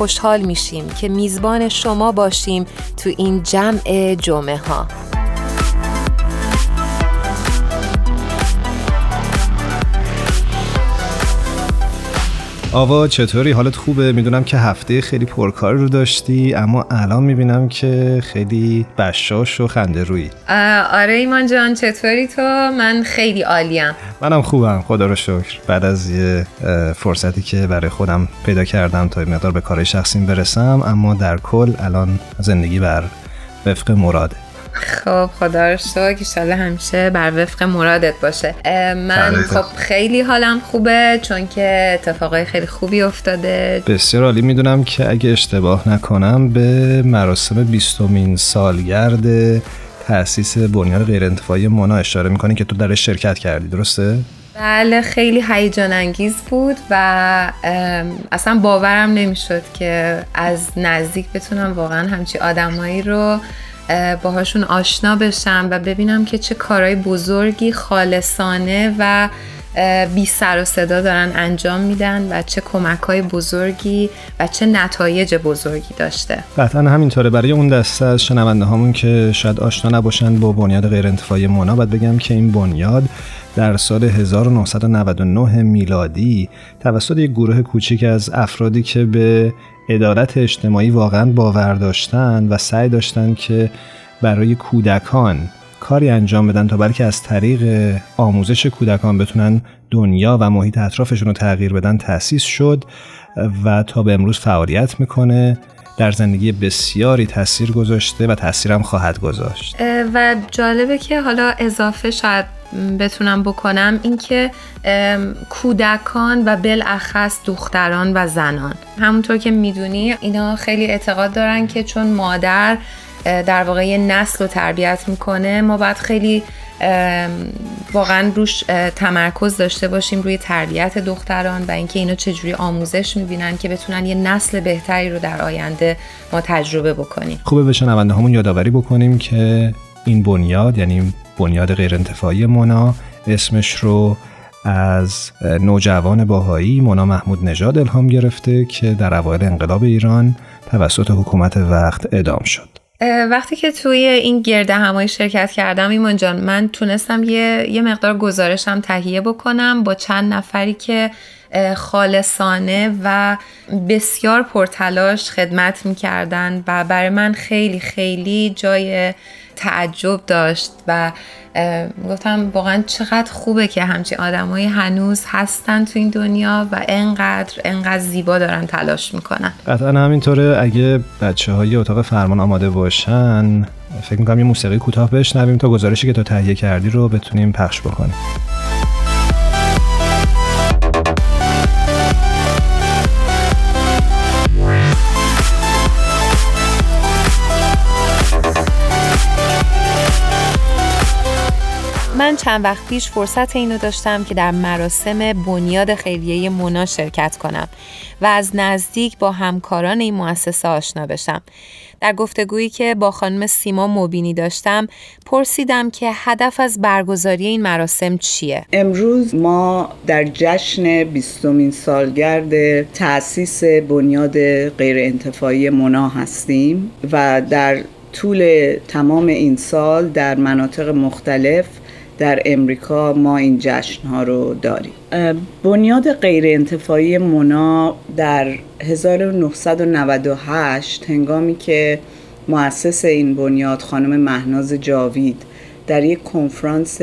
خوشحال میشیم که میزبان شما باشیم تو این جمع جمعه ها آوا چطوری؟ حالت خوبه؟ می‌دونم که هفته خیلی پرکار رو داشتی اما الان می‌بینم که خیلی بشاش و خنده روی آره ایمان جان چطوری تو؟ من خیلی عالیم. منم خوبم خدا رو شکر. بعد از یه فرصتی که برای خودم پیدا کردم تا مقدار به کار شخصیم برسم اما در کل الان زندگی بر وفق مراده. خب خدا رو شکر همیشه بر وفق مرادت باشه. من خب خیلی حالم خوبه چون که اتفاقای خیلی خوبی افتاده. بسیار عالی. می‌دونم که اگه اشتباه نکنم به مراسم بیستمین سالگرد تأسیس بنیاد غیر انتفاعی مونا اشاره می‌کنی که تو درش شرکت کردی درسته؟ بله خیلی هیجان انگیز بود و اصلا باورم نمی‌شد که از نزدیک بتونم واقعا همچی آدمایی رو باهاشون آشنا بشم و ببینم که چه کارهای بزرگی خالصانه و بی سر و صدا دارن انجام میدن و چه کمک های بزرگی و چه نتایج بزرگی داشته. قطعا همینطوره. برای اون دسته از شنونده هامون که شاید آشنا نباشند با بنیاد غیر انتفاعی مونا باید بگم که این بنیاد در سال 1999 میلادی توسط یک گروه کوچیک از افرادی که به عدالت اجتماعی واقعا باور داشتن و سعی داشتن که برای کودکان کاری انجام بدن تا بلکه از طریق آموزش کودکان بتونن دنیا و محیط اطرافشون رو تغییر بدن تأسیس شد و تا به امروز فعالیت می‌کنه. در زندگی بسیاری تاثیر گذاشته و تاثیرم خواهد گذاشت. و جالبه که حالا اضافه شاید بتونم بکنم اینکه کودکان و بالاخص دختران و زنان. همونطور که می‌دونی اینا خیلی اعتقاد دارن که چون مادر در واقع یه نسل رو تربیت می‌کنه ما باید خیلی واقعا روش تمرکز داشته باشیم روی تربیت دختران و اینکه اینا چجوری آموزش می‌بینن که بتونن یه نسل بهتری رو در آینده ما تجربه بکنیم. خوبه به شنونده همون یادآوری بکنیم که این بنیاد یعنی بنیاد غیرانتفاعی مونا اسمش رو از نوجوان باهایی مونا محمود نژاد الهام گرفته که در اوایل انقلاب ایران توسط حکومت وقت اعدام شد. وقتی که توی این گرده همایی شرکت کردم ایمان جان من تونستم یه, یه مقدار گزارشم تهیه بکنم با چند نفری که خالصانه و بسیار پرتلاش خدمت می‌کردن و برای من خیلی خیلی جای تعجب داشت و گفتم واقعا چقدر خوبه که همچین آدمایی هنوز هستن تو این دنیا و انقدر انقدر زیبا دارن تلاش می‌کنن. قطعا همینطوره. اگه بچه های اتاق فرمان آماده باشن فکر می‌کنم یه موسیقی کوتاه بشنویم تا گزارشی که تو تهیه کردی رو بتونیم پخش بکنیم. من چند وقت پیش فرصت اینو داشتم که در مراسم بنیاد خیریه مونا شرکت کنم و از نزدیک با همکاران این مؤسسه آشنا بشم. در گفتگویی که با خانم سیما مبینی داشتم پرسیدم که هدف از برگزاری این مراسم چیه؟ امروز ما در جشن بیستمین سالگرد تأسیس بنیاد غیر انتفاعی مونا هستیم و در طول تمام این سال در مناطق مختلف در امریکا ما این جشن ها رو داریم. بنیاد غیر انتفاعی مونا در 1998 هنگامی که مؤسس این بنیاد خانم مهناز جاوید در یک کنفرانس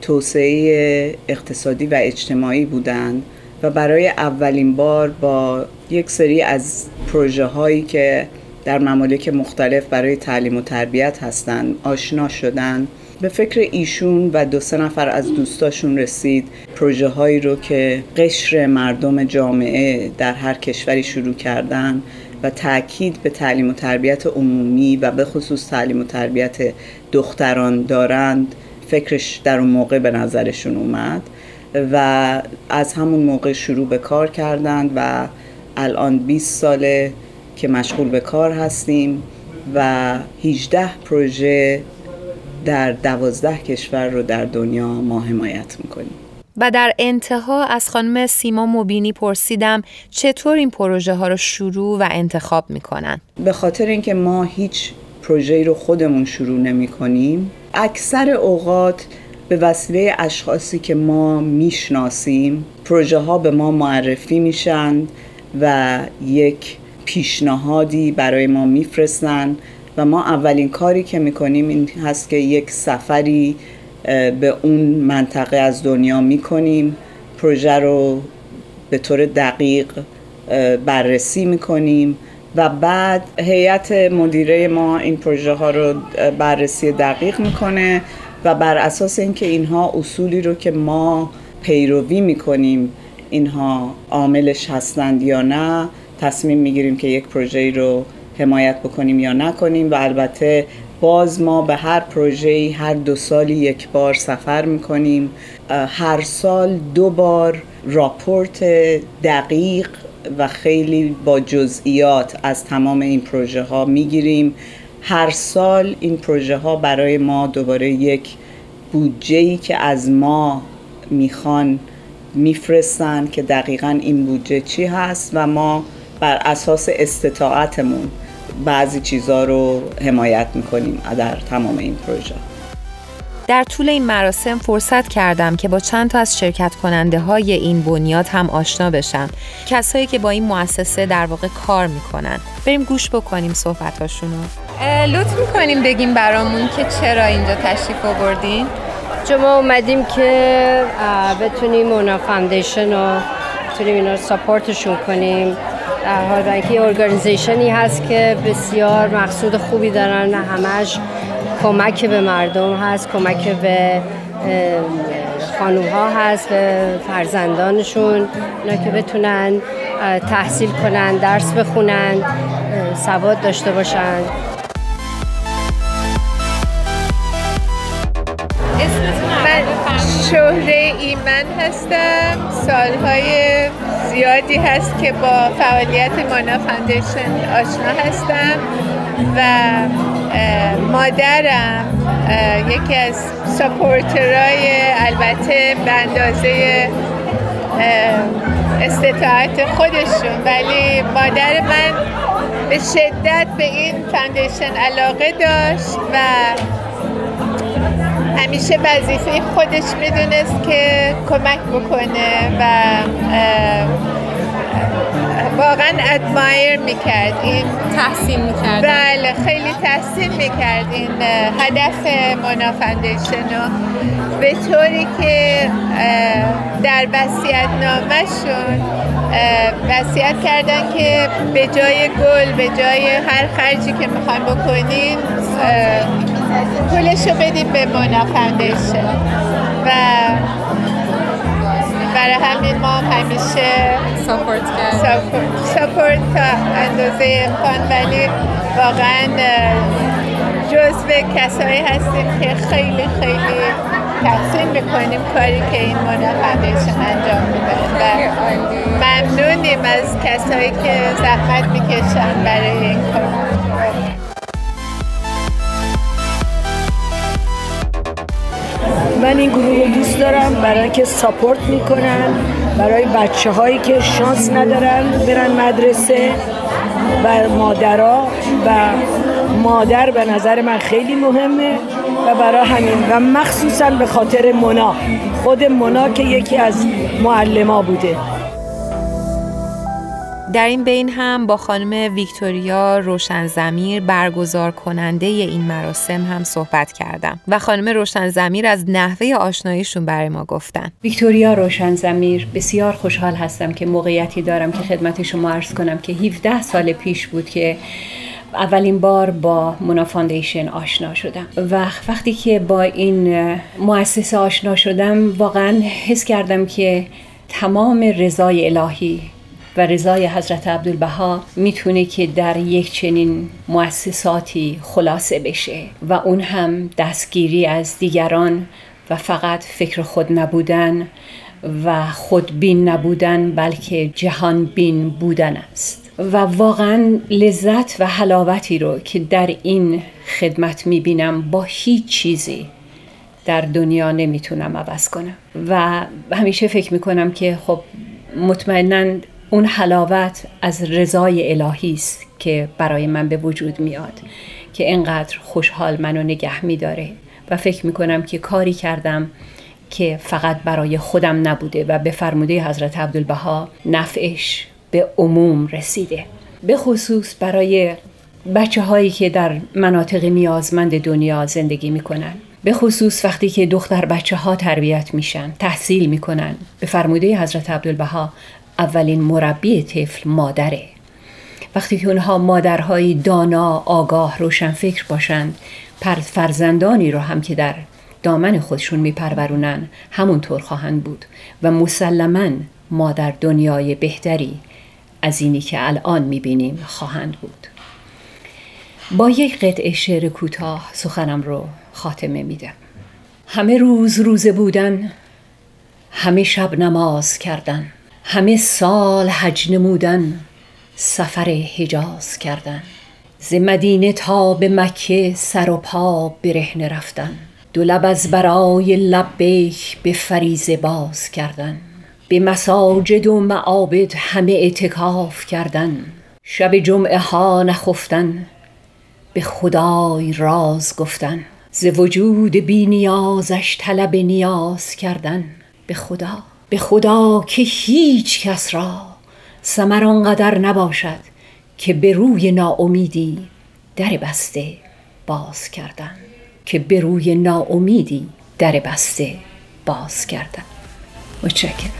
توسعه اقتصادی و اجتماعی بودند و برای اولین بار با یک سری از پروژه هایی که در ممالک مختلف برای تعلیم و تربیت هستند آشنا شدند. به فکر ایشون و دو سه نفر از دوستاشون رسید. پروژه هایی رو که قشر مردم جامعه در هر کشوری شروع کردن و تاکید به تعلیم و تربیت عمومی و به خصوص تعلیم و تربیت دختران دارند فکرش در اون موقع به نظرشون اومد و از همون موقع شروع به کار کردند و الان 20 ساله که مشغول به کار هستیم و 18 پروژه در 12 کشور رو در دنیا ما حمایت می‌کنیم. و در انتها از خانم سیما مبینی پرسیدم چطور این پروژه ها رو شروع و انتخاب می‌کنن؟ به خاطر اینکه ما هیچ پروژه رو خودمون شروع نمی کنیم اکثر اوقات به وسیله اشخاصی که ما می‌شناسیم پروژه ها به ما معرفی میشن و یک پیشنهادی برای ما میفرستن و ما اولین کاری که می‌کنیم این هست که یک سفری به اون منطقه از دنیا می‌کنیم. پروژه رو به طور دقیق بررسی می‌کنیم و بعد هیئت مدیره ما این پروژه ها رو بررسی دقیق می‌کنه و بر اساس اینکه اینها اصولی رو که ما پیروی می‌کنیم اینها عاملش هستند یا نه تصمیم می‌گیریم که یک پروژه رو حمایت بکنیم یا نکنیم و البته باز ما به هر پروژه هر دو سالی یک بار سفر می‌کنیم. هر سال دو بار راپورت دقیق و خیلی با جزئیات از تمام این پروژه ها می‌گیریم. هر سال این پروژه ها برای ما دوباره یک بودجه ای که از ما می‌خوان میفرستن که دقیقا این بودجه چی هست و ما بر اساس استطاعتمون بعضی چیزها رو حمایت می‌کنیم در تمام این پروژه. در طول این مراسم فرصت کردم که با چند تا از شرکت کننده های این بنیاد هم آشنا بشم. کسایی که با این مؤسسه در واقع کار می‌کنن. بریم گوش بکنیم صحبتاشونو لطف می‌کنیم بگیم برامون که چرا اینجا تشریف آوردین. ما اومدیم که بتونیم Mona Foundation رو بتونیم اینا support شون کنیم. در حال اینکه organization ی هست که بسیار مقصود خوبی دارن و همش کمک به مردم هست کمک به خانوم ها هست به فرزندانشون اینا که بتونن تحصیل کنن درس بخونن سواد داشته باشن. شهره ایمن هستم. سالهای زیادی هست که با فعالیت Mona Foundation آشنا هستم و مادرم یکی از supporter های البته به اندازه استطاعت خودشون. ولی مادر من به شدت به این فاندیشن علاقه داشت و همیشه وظیفه خودش می‌دونست که کمک بکنه و واقعا ادمایر می‌کرد. این تحسین می‌کرد. بله خیلی تحسین می‌کرد این هدف مونا رو. به طوری که در وصیت نامشون وصیت کردن که به جای گل به جای هر خرجی که می‌خوایم بکنین پولش رو بدیم به Mona Foundation و برای همین ما همیشه support کرد support تا اندازه امکان ولی واقعا جزو کسایی هستیم که خیلی خیلی تحسین می‌کنیم کاری که این Mona Foundation انجام میده. و ممنونیم از کسایی که زحمت می‌کشن برای این کار. من این گروه رو دوست دارم برای که support می‌کنن برای بچه هایی که شانس ندارن برن مدرسه و مادرها و مادر به نظر من خیلی مهمه و برای همین و مخصوصا به خاطر مونا. خود مونا که یکی از معلما بوده. در این بین هم با خانم ویکتوریا روشن زمیر برگزار کننده این مراسم هم صحبت کردم و خانم روشن زمیر از نحوه آشناییشون برای ما گفتن. ویکتوریا روشن زمیر بسیار خوشحال هستم که موقعیتی دارم که خدمت شما عرض کنم که 17 سال پیش بود که اولین بار با مونا فاندیشن آشنا شدم و وقتی که با این مؤسسه آشنا شدم واقعا حس کردم که تمام رضای الهی و رضای حضرت عبدالبها می‌تونه که در یک چنین مؤسساتی خلاصه بشه و اون هم دستگیری از دیگران و فقط فکر خود نبودن و خودبین نبودن بلکه جهان بین بودن است. و واقعا لذت و حلاوتی رو که در این خدمت می‌بینم با هیچ چیزی در دنیا نمی‌تونم عوض کنم. و همیشه فکر می‌کنم که خب مطمئنا اون حلاوت از رضای الهی است که برای من به وجود میاد که اینقدر خوشحال منو نگه میداره و فکر می‌کنم که کاری کردم که فقط برای خودم نبوده و به فرموده حضرت عبدالبها نفعش به عموم رسیده. به خصوص برای بچه هایی که در مناطق نیازمند دنیا زندگی می‌کنن. به خصوص وقتی که دختر بچه ها تربیت میشن تحصیل می‌کنن. به فرموده حضرت عبدالبها اولین مربی طفل مادره. وقتی که اونها مادرهایی دانا آگاه روشنفکر باشند فرزندانی رو هم که در دامن خودشون میپرورونن همونطور خواهند بود و مسلما ما در دنیای بهتری از اینی که الان می‌بینیم خواهند بود. با یک قطعه شعر کوتاه سخنم رو خاتمه میدم. همه روز روزه بودن همه شب نماز کردن. همه سال حج نمودن سفر حجاز کردن. ز مدینه تا به مکه سر و پا برهنه رفتن. دو لب از برای لبیک به فریزه باز کردن. به مساجد و معابد همه اعتکاف کردن. شب جمعه ها نخفتن به خدای راز گفتن. ز وجود بی نیازش طلب نیاز کردن. به خدا. به خدا که هیچ کس را سمر آنقدر نباشد که به روی ناامیدی در بسته باز کردن. که به روی ناامیدی در بسته باز کردن. متشکرم.